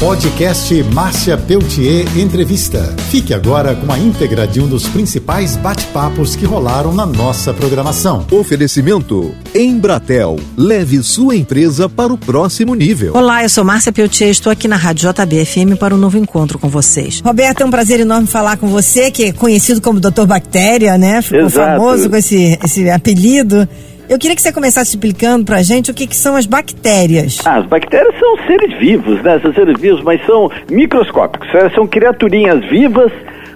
Podcast Márcia Peltier Entrevista. Fique agora com a íntegra de um dos principais bate-papos que rolaram na nossa programação. Oferecimento Embratel. Leve sua empresa para o próximo nível. Olá, eu sou Márcia Peltier, estou aqui na Rádio JBFM para um novo encontro com vocês. Roberto, é um prazer enorme falar com você, que é conhecido como Dr. Bactéria, né? Ficou Exato. famoso com esse, esse apelido. Eu queria que você começasse explicando pra gente o que, que são as bactérias. Ah, as bactérias são seres vivos, né? São seres vivos, mas são microscópicos. São criaturinhas vivas,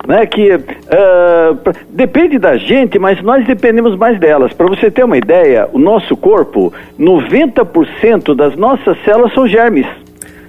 né? Que pra- depende da gente, mas nós dependemos mais delas. Para você ter uma ideia, o nosso corpo, 90% das nossas células são germes,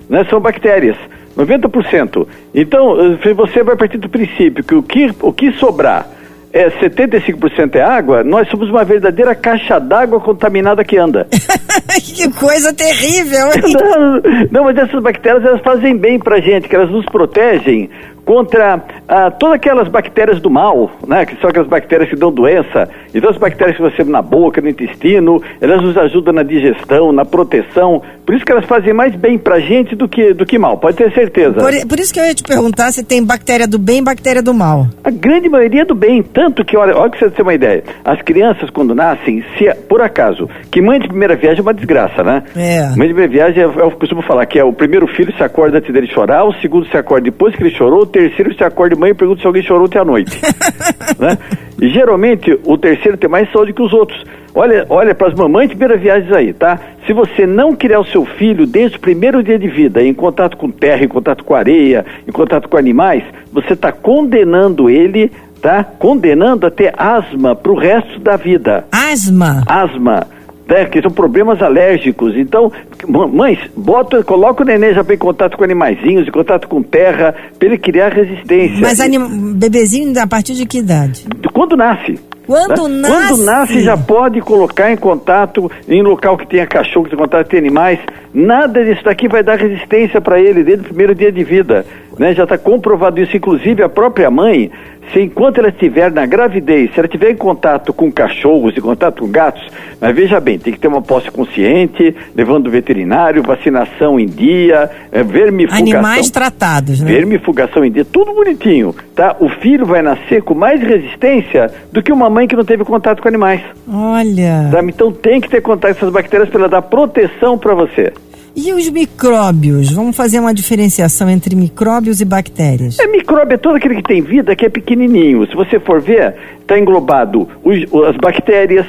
né? São bactérias. 90%. Então, eh, você vai partir do princípio que o que, o que sobrar é 75% é água, nós somos uma verdadeira caixa d'água contaminada que anda. que coisa terrível? Não, não, mas essas bactérias elas fazem bem pra gente, que elas nos protegem contra ah, todas aquelas bactérias do mal, né? Que são aquelas bactérias que dão doença. Então as bactérias que você na boca, no intestino, elas nos ajudam na digestão, na proteção. Por isso que elas fazem mais bem pra gente do que, do que mal, pode ter certeza. Por, por isso que eu ia te perguntar se tem bactéria do bem e bactéria do mal. A grande maioria é do bem, tanto que, olha, olha que você tem uma ideia. As crianças, quando nascem, se por acaso, que mãe de primeira viagem é uma desgraça, né? É. Mãe de primeira viagem, é- eu costumo falar que é o primeiro filho se acorda antes dele chorar, o segundo se acorda depois que ele chorou, terceiro se acorda de manhã e pergunta se alguém chorou ontem à noite. né? E geralmente o terceiro tem mais saúde que os outros. Olha, olha para as mamães de primeira viagem aí, tá? Se você não criar o seu filho desde o primeiro dia de vida, em contato com terra, em contato com areia, em contato com animais, você está condenando ele, tá? Condenando a ter asma para o resto da vida Asma. asma, né, que são problemas alérgicos. Então, mães, bota, coloca o neném já em contato com animaizinhos, em contato com terra, para ele criar resistência. Mas anim... bebezinho a partir de que idade? Quando nasce. Quando né? nasce? Quando nasce já pode colocar em contato em local que tenha cachorro, que tenha contato com animais. Nada disso daqui vai dar resistência para ele desde o primeiro dia de vida. Né? Já está comprovado isso, inclusive a própria mãe, se enquanto ela estiver na gravidez, se ela estiver em contato com cachorros, em contato com gatos, mas veja bem, tem que ter uma posse consciente, levando o veterinário, vacinação em dia, é, vermifugação. Animais tratados, né? Vermifugação em dia, tudo bonitinho, tá? O filho vai nascer com mais resistência do que uma mãe que não teve contato com animais. Olha. Sabe? Então tem que ter contato com essas bactérias para ela dar proteção para você. E os micróbios? Vamos fazer uma diferenciação entre micróbios e bactérias. É micróbio é todo aquele que tem vida que é pequenininho. Se você for ver, está englobado os- as bactérias,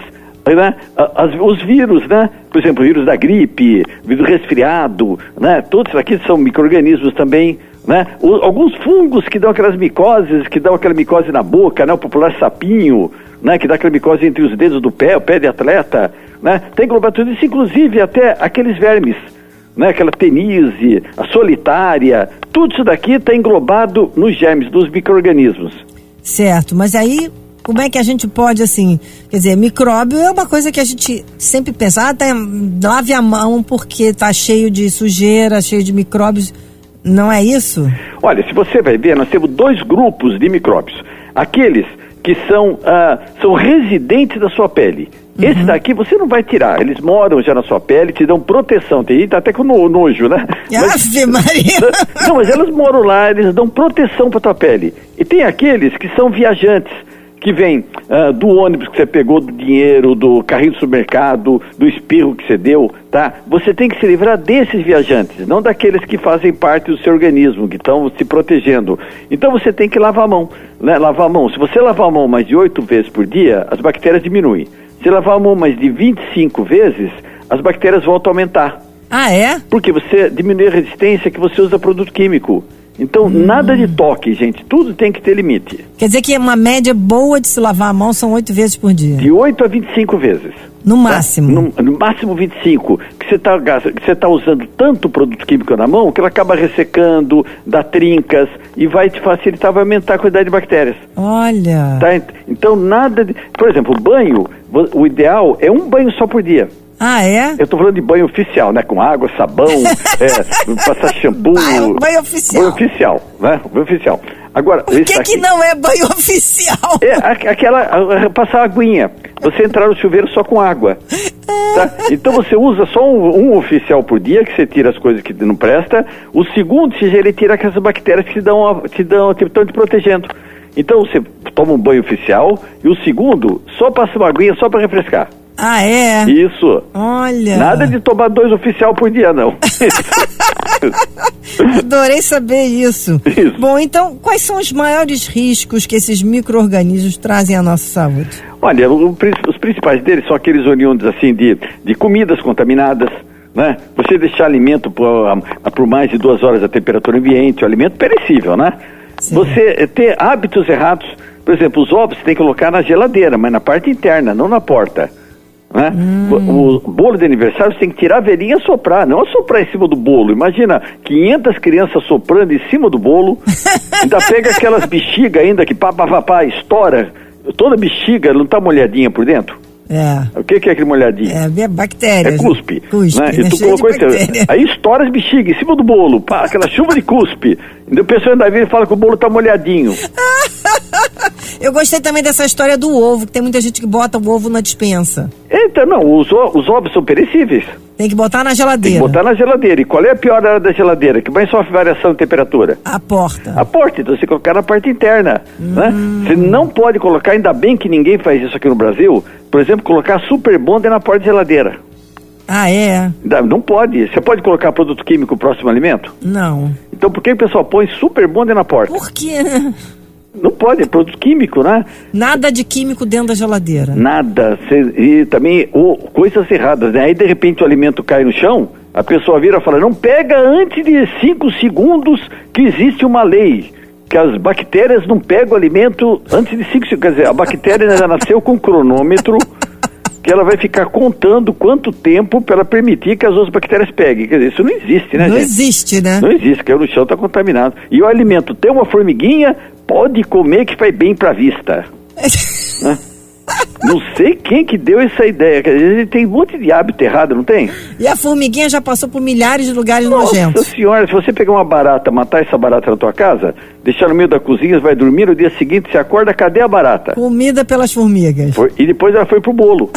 né? As- os vírus, né? Por exemplo, o vírus da gripe, vírus do resfriado, né? Todos aqui são micro-organismos também. Né? O- alguns fungos que dão aquelas micoses, que dão aquela micose na boca, né? o popular sapinho, né? que dá aquela micose entre os dedos do pé, o pé de atleta. Né? Tem englobado tudo isso, inclusive até aqueles vermes né, aquela tenise, a solitária, tudo isso daqui está englobado nos germes, dos micro-organismos. Certo, mas aí como é que a gente pode, assim, quer dizer, micróbio é uma coisa que a gente sempre pensa, ah, tá, lave a mão porque tá cheio de sujeira, cheio de micróbios. Não é isso? Olha, se você vai ver, nós temos dois grupos de micróbios. Aqueles que são, ah, são residentes da sua pele. Esse daqui você não vai tirar, eles moram já na sua pele, te dão proteção. Tem gente até com no- nojo, né? Mas- Ave Maria! Não, mas elas moram lá, eles dão proteção para tua pele. E tem aqueles que são viajantes, que vêm ah, do ônibus que você pegou, do dinheiro, do carrinho do supermercado, do espirro que você deu, tá? Você tem que se livrar desses viajantes, não daqueles que fazem parte do seu organismo, que estão se protegendo. Então você tem que lavar a mão, né? Lavar a mão. Se você lavar a mão mais de oito vezes por dia, as bactérias diminuem. Se lavar a mão mais de 25 vezes, as bactérias voltam a aumentar. Ah, é? Porque você diminui a resistência que você usa produto químico. Então, nada de toque, gente. Tudo tem que ter limite. Quer dizer que uma média boa de se lavar a mão são oito vezes por dia. De 8 a 25 vezes. No máximo. No, no máximo 25. Que você está que você tá usando tanto produto químico na mão que ela acaba ressecando, dá trincas e vai te facilitar, vai aumentar a quantidade de bactérias. Olha. Tá? Então, nada de. Por exemplo, o banho, o ideal é um banho só por dia. Ah, é? Eu estou falando de banho oficial, né? Com água, sabão, é, passar shampoo. Banho- banho oficial. Banho oficial, né? Banho oficial. Agora, O que que não é banho oficial? É, aquela, passar aguinha. Você entrar no chuveiro só com água. tá? Então você usa só um, um oficial por dia, que você tira as coisas que não presta. O segundo, ele tira aquelas bactérias que te dão, te dão, te estão te protegendo. Então você toma um banho oficial e o segundo, só passa uma aguinha só para refrescar. Ah, é? Isso. Olha. Nada de tomar dois oficial por dia, não. Adorei saber isso. Isso. Bom, então, quais são os maiores riscos que esses micro-organismos trazem à nossa saúde? Olha, o os principais deles são aqueles oriundos assim de, de comidas contaminadas, né? Você deixar alimento por, por mais de duas horas a temperatura ambiente, o alimento perecível, né? Sim. Você eh, ter hábitos errados, por exemplo, os ovos você tem que colocar na geladeira, mas na parte interna, não na porta. Né? O, o bolo de aniversário você tem que tirar a velhinha e soprar, não assoprar em cima do bolo. Imagina 500 crianças soprando em cima do bolo, ainda pega aquelas bexigas ainda que pá, pá, pá, pá, estoura. Toda bexiga não tá molhadinha por dentro? É. O que, que é aquele molhadinho? É, é bactérias. É cuspe. Cuspe, né? né? E tu Cheio de colocou isso. bactéria. Aí estoura as bexigas em cima do bolo, pá, aquela chuva de cuspe. E o pessoal ainda vem e fala que o bolo tá molhadinho. Eu gostei também dessa história do ovo, que tem muita gente que bota o ovo na dispensa. Então, não, os, os ovos são perecíveis. Tem que botar na Tem geladeira. que botar na geladeira. E qual é a pior área da geladeira? Que mais sofre variação de temperatura? A porta. A porta, então você colocar na parte interna. Né? Você não pode colocar, ainda bem que ninguém faz isso aqui no Brasil, por exemplo, colocar super bonder na porta de geladeira. Ah, é? Não pode. Você pode colocar produto químico próximo ao alimento? Não. Então por que o pessoal põe super bonder na porta? Por quê? né? Não pode, é produto químico, né? Nada de químico dentro da geladeira. Nada. E também ou, coisas erradas, né? Aí de repente o alimento cai no chão, a pessoa vira e fala, não pega antes de cinco segundos que existe uma lei. Que as bactérias não pegam o alimento antes de cinco segundos. Quer dizer, a bactéria já nasceu com um cronômetro que ela vai ficar contando quanto tempo para permitir que as outras bactérias peguem. Quer dizer, isso não existe, né, Não gente? existe, né? Não existe, caiu no chão, está contaminado. E o alimento tem uma formiguinha, pode comer que faz bem para a vista. Não sei quem que deu essa ideia. Ele tem um monte de hábito errado, não tem? E a formiguinha já passou por milhares de lugares Nossa nojentos. senhora, se você pegar uma barata, matar essa barata na tua casa, deixar no meio da cozinha, você vai dormir, no dia seguinte você acorda, cadê a barata? Comida pelas formigas. Foi- e depois ela foi pro bolo.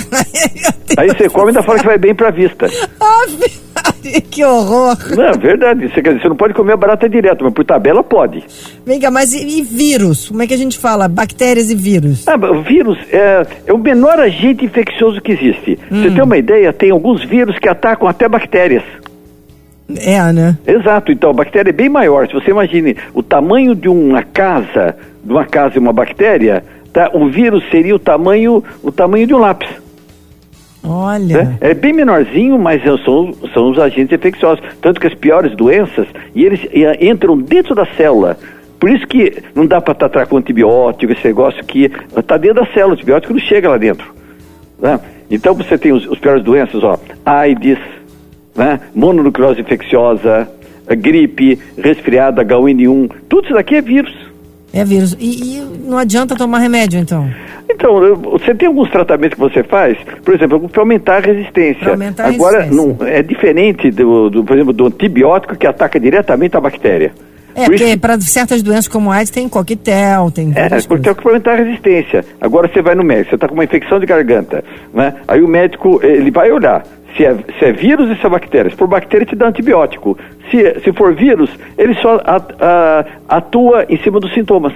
Aí você come e ainda fala que vai bem pra vista. Ave Maria, que horror. Não, é verdade. Você, quer dizer, você não pode comer a barata direto, mas por tabela pode. Vem cá, mas e, e vírus? Como é que a gente fala? Bactérias e vírus. Ah, o vírus é, é o menor agente infeccioso que existe. Você tem uma ideia? Tem alguns vírus que atacam até bactérias. É, né? Exato, então a bactéria é bem maior. Se você imagine o tamanho de uma casa, de uma casa e uma bactéria, tá? o vírus seria o tamanho, o tamanho de um lápis. Olha. né? É bem menorzinho, mas são, são os agentes infecciosos. Tanto que as piores doenças, e eles eh, entram dentro da célula. Por isso que não dá para tratar com antibiótico, esse negócio que está dentro da célula, o antibiótico não chega lá dentro. né? Então você tem os, os piores doenças, ó, AIDS, né? mononucleose infecciosa, gripe, resfriado, H1N1, tudo isso daqui é vírus. É vírus. E, e não adianta tomar remédio, então? Então, eu- você tem alguns tratamentos que você faz, por exemplo, para aumentar a resistência. Pra aumentar a Agora, resistência. não, é diferente, do, do, por exemplo, do antibiótico que ataca diretamente a bactéria. É, Por porque para certas doenças como AIDS tem coquetel, tem É, é coisas. para aumentar a resistência. Agora você vai no médico, você está com uma infecção de garganta, né? Aí o médico, ele vai olhar se é, se é vírus e se é bactéria. Se for bactéria, te dá antibiótico. Se, se for vírus, ele só a- a- atua em cima dos sintomas.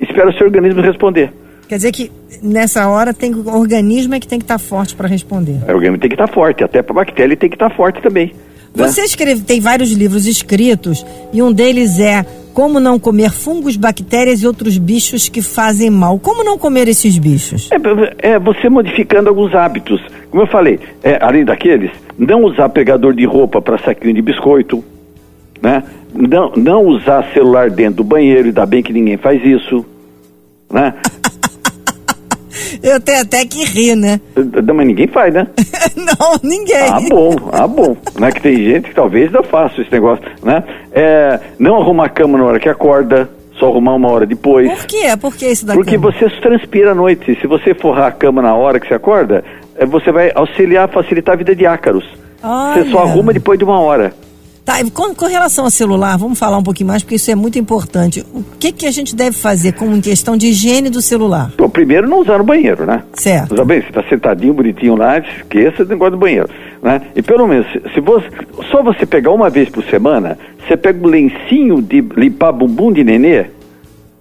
Espera o seu organismo responder. Quer dizer que nessa hora tem o organismo é que tem que estar forte para responder. O organismo tem que estar forte, até para bactéria ele tem que estar forte também. Né? Você escreve, tem vários livros escritos e um deles é Como não comer fungos, bactérias e outros bichos que fazem mal. Como não comer esses bichos? É, é você modificando alguns hábitos. Como eu falei, é, além daqueles, não usar pegador de roupa para saquinho de biscoito, né? Não, não usar celular dentro do banheiro, ainda bem que ninguém faz isso, né? Eu tenho até que rir, né? Não, Mas ninguém faz, né? não, ninguém. Ah, bom, ah, bom. Né? Que tem gente que talvez não faça esse negócio, né? É, não arrumar a cama na hora que acorda, só arrumar uma hora depois. Por quê? Por que isso daqui? Porque você transpira à noite. Se você forrar a cama na hora que você acorda, eh, você vai auxiliar, facilitar a vida de ácaros. Você só Olha. arruma depois de uma hora. Tá, e com, com relação ao celular, vamos falar um pouquinho mais, porque isso é muito importante. O que, que a gente deve fazer como questão de higiene do celular? Bom, primeiro não usar no banheiro, né? Certo. Usa bem, você está sentadinho, bonitinho lá, esqueça do negócio do banheiro, né? E pelo menos, se, se você, só você pegar uma vez por semana, você pega um lencinho de limpar bumbum de nenê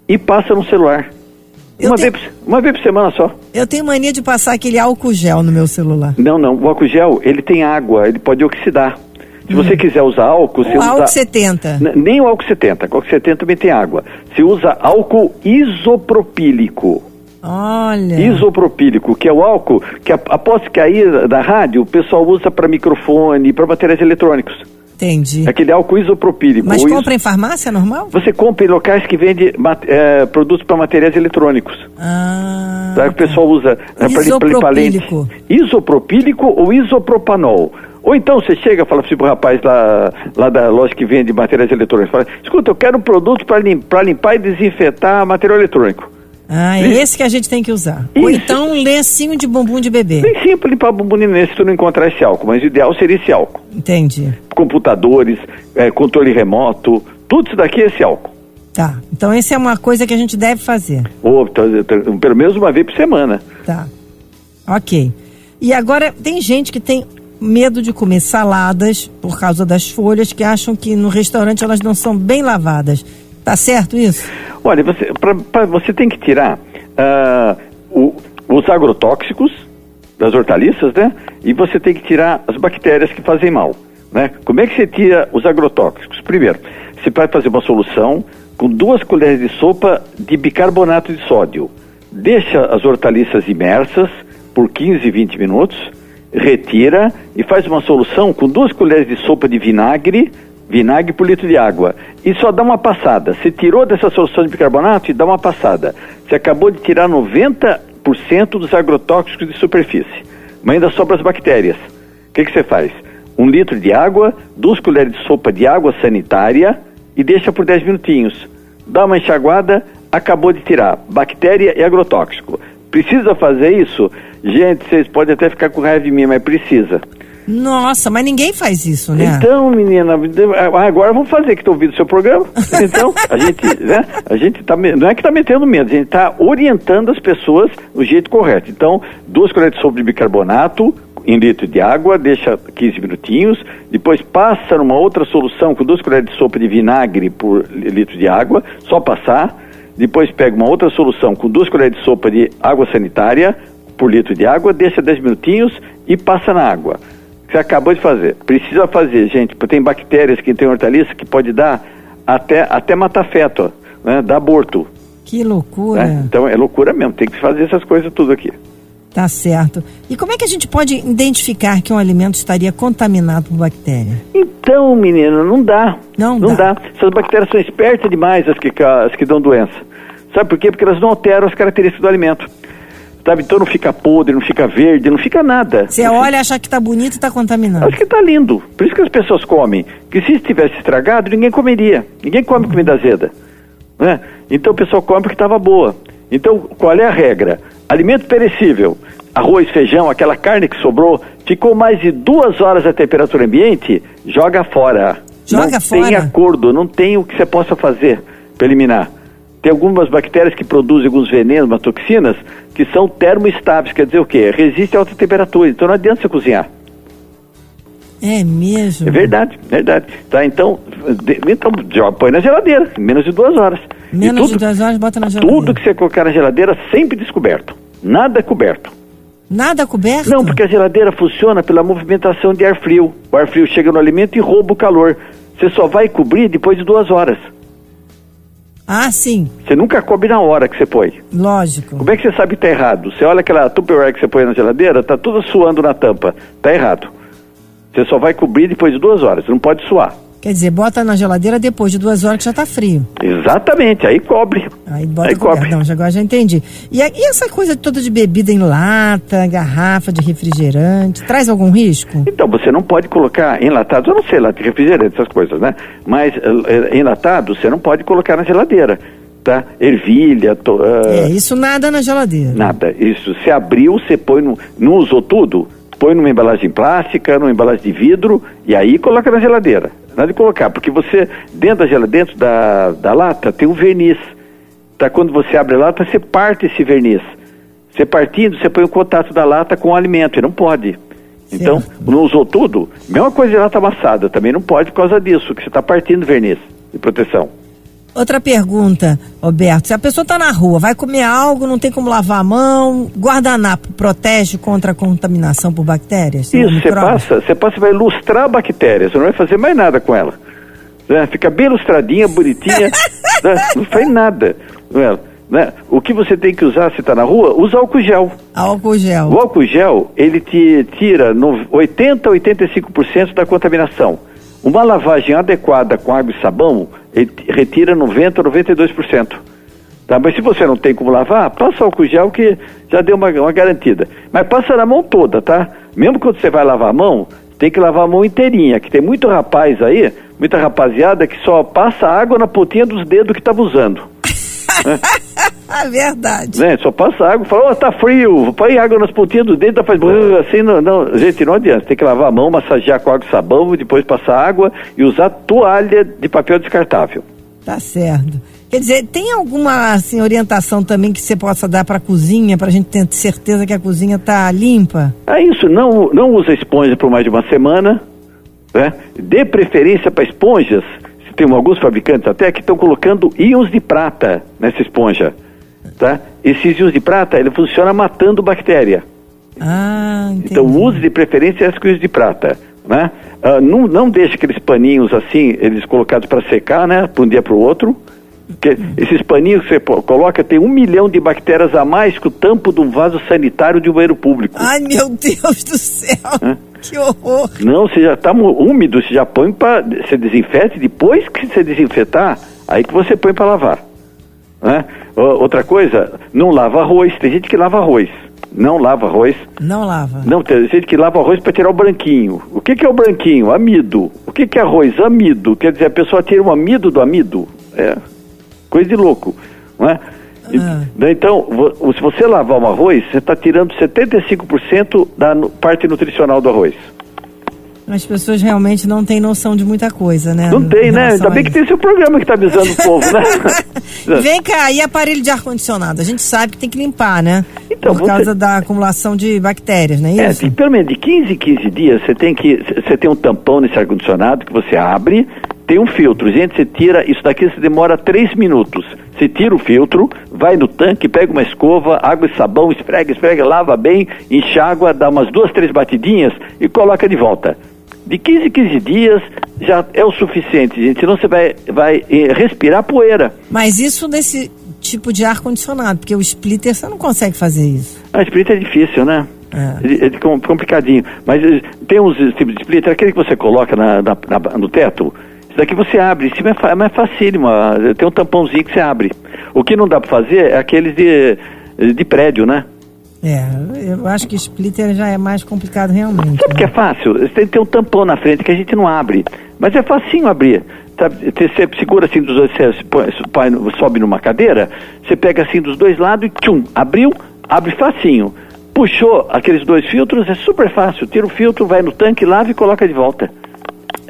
e passa no celular. Eu Uma, tenho- vez, uma vez por semana só. Eu tenho mania de passar aquele álcool gel no meu celular. Não, não, o álcool gel, ele tem água, ele pode oxidar. Se você quiser usar álcool, você O usa... álcool 70. N- Nem o álcool 70, o álcool 70 também tem água. Você usa álcool isopropílico. Olha. Isopropílico, que é o álcool que após cair da rádio, o pessoal usa para microfone, para materiais eletrônicos. Entendi. Aquele álcool isopropílico. Mas is- compra em farmácia normal? Você compra em locais que vendem mat- eh, produtos para materiais eletrônicos. Ah. Tá? O pessoal usa para limpar lente. Isopropílico. Isopropílico ou isopropanol. Ou então você chega e fala assim pro rapaz lá, lá da loja que vende materiais eletrônicos, fala, escuta, eu quero um produto para limpar, limpar e desinfetar material eletrônico. Ah, é esse que a gente tem que usar. Ou Isso. então um lencinho de bumbum de bebê. Bem simples limpar bumbum de neném se tu não encontrar esse álcool, mas o ideal seria esse álcool. Entendi. Computadores, eh, controle remoto, tudo isso daqui é esse álcool. Tá. Então essa é uma coisa que a gente deve fazer. Ou tá, pelo menos uma vez por semana. Tá. Ok. E agora tem gente que tem medo de comer saladas por causa das folhas, que acham que no restaurante elas não são bem lavadas. Tá certo isso? Olha, você, pra, pra- você tem que tirar ah, o- os agrotóxicos das hortaliças, né? E você tem que tirar as bactérias que fazem mal, né? Como é que você tira os agrotóxicos? Primeiro, você vai fazer uma solução com duas colheres de sopa de bicarbonato de sódio. Deixa as hortaliças imersas por 15, 20 minutos, retira e faz uma solução com duas colheres de sopa de vinagre, vinagre por litro de água. E só dá uma passada. Você tirou dessa solução de bicarbonato e dá uma passada. Você acabou de tirar 90% dos agrotóxicos de superfície. Mas ainda sobra as bactérias. O que, que você faz? Um litro de água, duas colheres de sopa de água sanitária e deixa por 10 minutinhos. Dá uma enxaguada, acabou de tirar bactéria e agrotóxico. Precisa fazer isso? Gente, vocês podem até ficar com raiva de mim, mas precisa. Nossa, mas ninguém faz isso, né? Então, menina, agora vamos fazer que estou ouvindo o seu programa. Então, a gente, né? A gente tá, não é que está metendo medo, a gente está orientando as pessoas no jeito correto. Então, duas colheres de sopa de bicarbonato em litro de água, deixa 15 minutinhos, depois passa numa outra solução com duas colheres de sopa de vinagre por litro de água, só passar, depois pega uma outra solução com duas colheres de sopa de água sanitária por litro de água, deixa 10 minutinhos e passa na água você acabou de fazer. Precisa fazer, gente, porque tem bactérias que tem hortaliça que pode dar até, até matar feto, né? Dar aborto. Que loucura. né? Então é loucura mesmo, tem que fazer essas coisas tudo aqui. Tá certo. E como é que a gente pode identificar que um alimento estaria contaminado por bactéria? Então, menina, não dá. Não não dá. dá. Essas bactérias são espertas demais, as que, as que dão doença. Sabe por quê? Porque elas não alteram as características do alimento. Sabe? Então não fica podre, não fica verde, não fica nada. Você Não olha, acha que tá bonito e tá contaminado. Acho que tá lindo. Por isso que as pessoas comem. Que se estivesse estragado, ninguém comeria. Ninguém come comida azeda. Né? Então o pessoal come porque estava boa. Então, qual é a regra? Alimento perecível, arroz, feijão, aquela carne que sobrou, ficou mais de duas horas a temperatura ambiente, joga fora. Joga não fora? tem acordo, não tem o que você possa fazer para eliminar. Tem algumas bactérias que produzem alguns venenos, umas toxinas, que são termoestáveis, quer dizer o quê? Resistem a alta temperatura, então não adianta você cozinhar. É mesmo? É verdade, verdade. Tá, então, de- então põe na geladeira, em menos de duas horas. Menos tudo, de duas horas, bota na geladeira. Tudo que você colocar na geladeira, sempre descoberto. Nada coberto. Nada coberto? Não, porque a geladeira funciona pela movimentação de ar frio. O ar frio chega no alimento e rouba o calor. Você só vai cobrir depois de duas horas. Ah, sim, Você nunca cobre na hora que você põe. lógico. Como é que você sabe que tá errado? Você olha aquela Tupperware que você põe na geladeira, tá tudo suando na tampa. Tá errado. Você só vai cobrir depois de duas horas. Você não pode suar. Quer dizer, bota na geladeira depois de duas horas que já tá frio. Exatamente, aí cobre. Aí bota aí cobre. Não, já, agora já entendi. E, e essa coisa toda de bebida em lata, garrafa de refrigerante, traz algum risco? Então, você não pode colocar enlatados, eu não sei, lata de refrigerante, essas coisas, né? Mas eh, enlatados você não pode colocar na geladeira, tá? Ervilha, to- ah, É, isso nada na geladeira. nada. Isso, se abriu, você põe no... Não usou tudo? Põe numa embalagem plástica, numa embalagem de vidro e aí coloca na geladeira. Nada de colocar, porque você, dentro da geladeira, dentro da, da lata, tem um verniz. Tá? Quando você abre a lata, você parte esse verniz. Você partindo, você põe o contato da lata com o alimento, e não pode. Então, não usou tudo? Mesma coisa de lata amassada, também não pode por causa disso, que você está partindo verniz de proteção. Outra pergunta, Roberto. Se a pessoa está na rua, vai comer algo, não tem como lavar a mão, guardanapo protege contra a contaminação por bactérias? Isso, você passa, você passa e vai ilustrar a bactéria, você não vai fazer mais nada com ela. Né? Fica bem ilustradinha, bonitinha, né? não faz nada. Né? Né? O que você tem que usar se está na rua, usa álcool gel. Álcool gel. O álcool gel, ele te tira no 80 a 85% da contaminação. Uma lavagem adequada com água e sabão retira 90% a 92%. Tá? Mas se você não tem como lavar, passa álcool gel que já deu uma, uma garantida. Mas passa na mão toda, tá? Mesmo quando você vai lavar a mão, tem que lavar a mão inteirinha, que tem muito rapaz aí, muita rapaziada que só passa água na pontinha dos dedos que estava usando. né? Verdade. Né? Só passa água, fala, oh, tá frio, põe água nas pontinhas dos dedos, faz assim, não, não, gente, não adianta, tem que lavar a mão, massagear com água e sabão, depois passar água e usar toalha de papel descartável. Tá certo. Quer dizer, tem alguma assim, orientação também que você possa dar para a cozinha, para a gente ter certeza que a cozinha tá limpa? É isso, não, não usa esponja por mais de uma semana, né? Dê preferência para esponjas, tem alguns fabricantes até que estão colocando íons de prata nessa esponja. Tá? Esses íons de prata, ele funciona matando bactéria. Ah, entendi. Então use de preferência essas coisas de prata. Né? Uh, não, não deixe aqueles paninhos assim, eles colocados para secar, né? De um dia para o outro. Porque esses paninhos que você coloca tem um milhão de bactérias a mais que o tampo de um vaso sanitário de um banheiro público. Ai, meu Deus do céu! Hã? Que horror! Não, você já está úmido, você já põe para. Você desinfete, depois que você desinfetar, aí que você põe para lavar. Né? Outra coisa, não lava arroz. Tem gente que lava arroz. Não lava arroz. Não lava. Não, tem gente que lava arroz para tirar o branquinho. O que, que é o branquinho? Amido. O que, que é arroz? Amido. Quer dizer, a pessoa tira o amido do amido. É coisa de louco. Não é? Ah. Né, então, se você lavar um arroz, você está tirando 75% da parte nutricional do arroz. As pessoas realmente não têm noção de muita coisa, né? Não tem, né? Ainda bem que tem seu programa que está avisando o povo, né? Vem cá, e aparelho de ar-condicionado? A gente sabe que tem que limpar, né? Então, Por causa da acumulação de bactérias, não é, é isso? É, pelo menos de 15 em 15 dias você tem que. Você tem um tampão nesse ar-condicionado que você abre, tem um filtro. Gente, você tira, isso daqui você demora 3 minutos. Você tira o filtro, vai no tanque, pega uma escova, água e sabão, esfrega, esfrega, lava bem, enxágua, dá umas duas, três batidinhas e coloca de volta. De 15 em 15 dias já é o suficiente, gente, senão você vai, vai eh, respirar poeira. Mas isso nesse tipo de ar-condicionado, porque o splitter você não consegue fazer isso. Ah, splitter é difícil, né? É. é, complicadinho. Mas eh, tem uns tipos de splitter, aquele que você coloca na, na, na, no teto, isso daqui você abre, em cima é, é mais facílimo, tem um tampãozinho que você abre. O que não dá para fazer é aqueles de, de prédio, né? É, eu acho que splitter já é mais complicado realmente. Sabe né? que é fácil? Você tem que ter um tampão na frente que a gente não abre. Mas é facinho abrir. Sabe, você segura assim dos dois, você sobe numa cadeira, você pega assim dos dois lados e tchum, abriu, abre facinho. Puxou aqueles dois filtros, é super fácil. Tira o filtro, vai no tanque, lava e coloca de volta.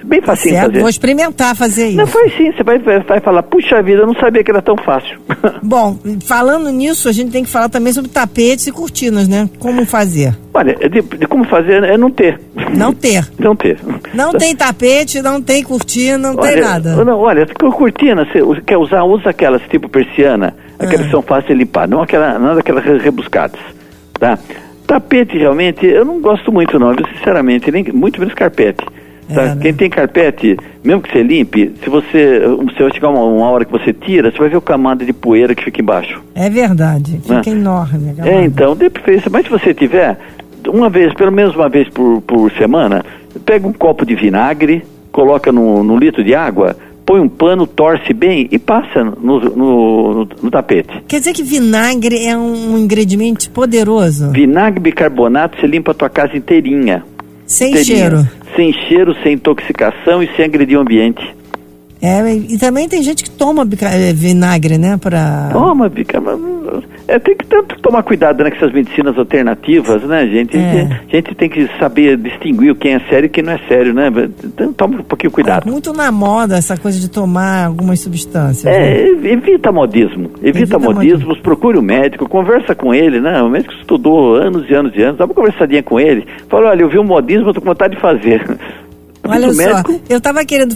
Bem facinho certo, fazer. Vou experimentar fazer isso. Não, faz sim. Você vai, vai falar, puxa vida, eu não sabia que era tão fácil. Bom, falando nisso, a gente tem que falar também sobre tapetes e cortinas, né? Como fazer? Olha, de, de como fazer é não ter. Não ter. não ter. Não tem tapete, não tem cortina, não olha, tem nada. Não, olha, cortina, você quer usar, usa aquelas tipo persiana, aquelas ah. são fáceis de limpar, não aquela, nada aquelas rebuscadas, tá? Tapete, realmente, eu não gosto muito não, sinceramente, nem, muito menos carpete. Tá? É, né? Quem tem carpete, mesmo que você limpe, se você, se vai chegar uma, uma, hora que você tira, você vai ver o camada de poeira que fica embaixo. É verdade, fica né? enorme. É, então, dê preferência. Mas se você tiver, uma vez, pelo menos uma vez por, por semana, pega um copo de vinagre, coloca no, no litro de água, põe um pano, torce bem e passa no, no, no, no, tapete. Quer dizer que vinagre é um ingrediente poderoso? Vinagre bicarbonato, você limpa a tua casa inteirinha. Sem cheiro sem cheiro, sem intoxicação e sem agredir o ambiente. É, e também tem gente que toma eh, vinagre, né? Pra... Toma bicarbonate. É, tem que tanto tomar cuidado né, com essas medicinas alternativas, né, gente? É. A gente tem que saber distinguir o que é sério e o que não é sério, né? Então, toma um pouquinho cuidado. É muito na moda essa coisa de tomar algumas substâncias. É, né? evita modismo. Evita, evita modismos, modismo. procure o um médico, conversa com ele, né? O médico estudou anos e anos e anos, dá uma conversadinha com ele. Fala, olha, eu vi um modismo, eu tô com vontade de fazer. Olha só, eu estava querendo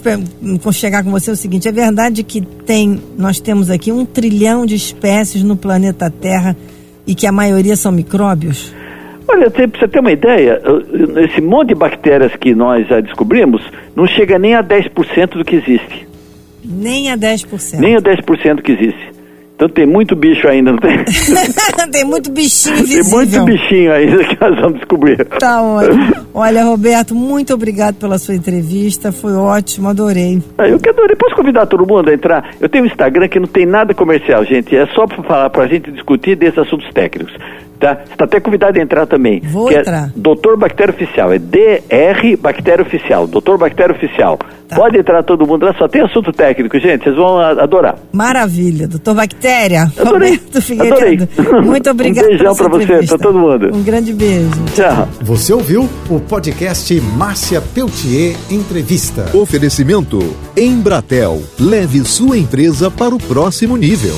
chegar com você o seguinte: é verdade que tem, nós temos aqui um trilhão de espécies no planeta Terra e que a maioria são micróbios? Olha, para você ter uma ideia, esse monte de bactérias que nós já descobrimos não chega nem a 10% do que existe. Nem a 10%. Nem a 10% do que existe. Então tem muito bicho ainda, não tem? tem muito bichinho invisível. Tem muito bichinho ainda que nós vamos descobrir. Tá ótimo. Olha, Roberto, muito obrigado pela sua entrevista. Foi ótimo, adorei. Ah, eu que adorei. Posso convidar todo mundo a entrar? Eu tenho um Instagram que não tem nada comercial, gente. É só para falar, para a gente discutir desses assuntos técnicos. Tá? Você está até convidado a entrar também. Vou é entrar. É Doutor Bactéria Oficial. É DR Bactéria Oficial. Doutor Bactéria Oficial. Tá. Pode entrar todo mundo lá, só tem assunto técnico, gente. Vocês vão adorar. Maravilha. Doutor Bactéria. Adorei. Adorei. Muito obrigado. um beijão para você, para todo mundo. Um grande beijo. Tchau. Você ouviu o podcast Márcia Peltier Entrevista. Oferecimento Embratel. Leve sua empresa para o próximo nível.